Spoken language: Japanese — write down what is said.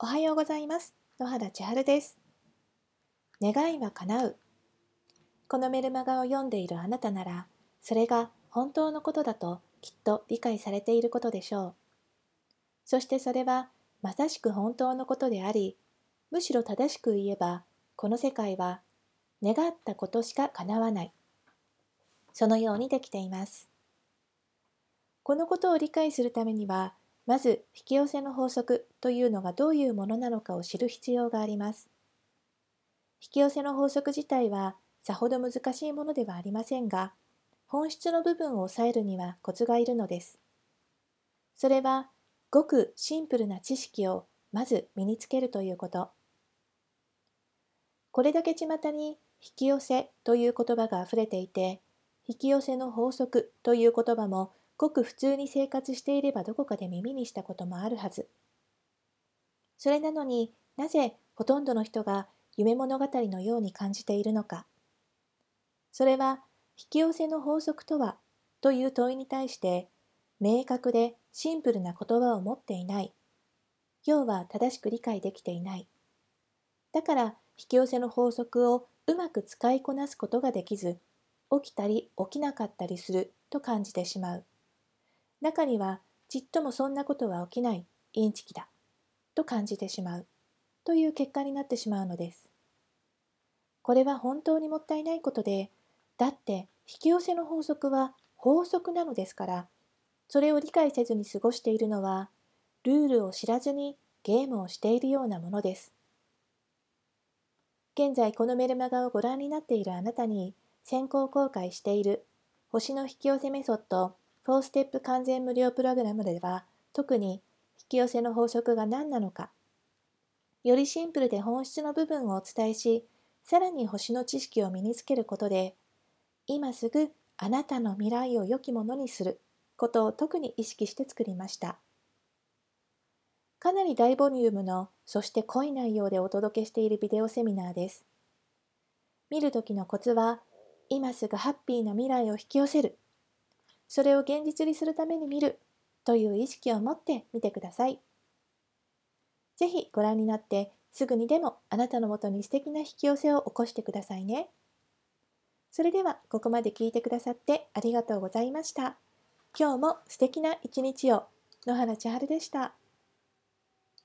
おはようございます。野原千春です。願いは叶う。このメルマガを読んでいるあなたなら、それが本当のことだときっと理解されていることでしょう。そしてそれはまさしく本当のことであり、むしろ正しく言えば、この世界は願ったことしか叶わない。そのようにできています。このことを理解するためには、まず引き寄せの法則というのがどういうものなのかを知る必要があります。引き寄せの法則自体はさほど難しいものではありませんが、本質の部分を抑えるにはコツがいるのです。それは、ごくシンプルな知識をまず身につけるということ。これだけ巷に引き寄せという言葉があふれていて、引き寄せの法則という言葉もごく普通に生活していればどこかで耳にしたこともあるはず。それなのになぜほとんどの人が夢物語のように感じているのか。それは引き寄せの法則とはという問いに対して明確でシンプルな言葉を持っていない。要は正しく理解できていない。だから引き寄せの法則をうまく使いこなすことができず、起きたり起きなかったりすると感じてしまう。中にはちっともそんなことは起きないインチキだと感じてしまうという結果になってしまうのです。これは本当にもったいないことで、だって引き寄せの法則は法則なのですから、それを理解せずに過ごしているのは、ルールを知らずにゲームをしているようなものです。現在このメルマガをご覧になっているあなたに先行公開している星の引き寄せメソッド4ステップ完全無料プログラムでは特に引き寄せの法則が何なのかよりシンプルで本質の部分をお伝えしさらに星の知識を身につけることで今すぐあなたの未来を良きものにすることを特に意識して作りました。かなり大ボリュームのそして濃い内容でお届けしているビデオセミナーです。見るときのコツは今すぐハッピーな未来を引き寄せる。それを現実にするために見るという意識を持って見てください。ぜひご覧になってすぐにでもあなたのもとに素敵な引き寄せを起こしてくださいね。それではここまで聞いてくださってありがとうございました。今日も素敵な一日を野原千春でした。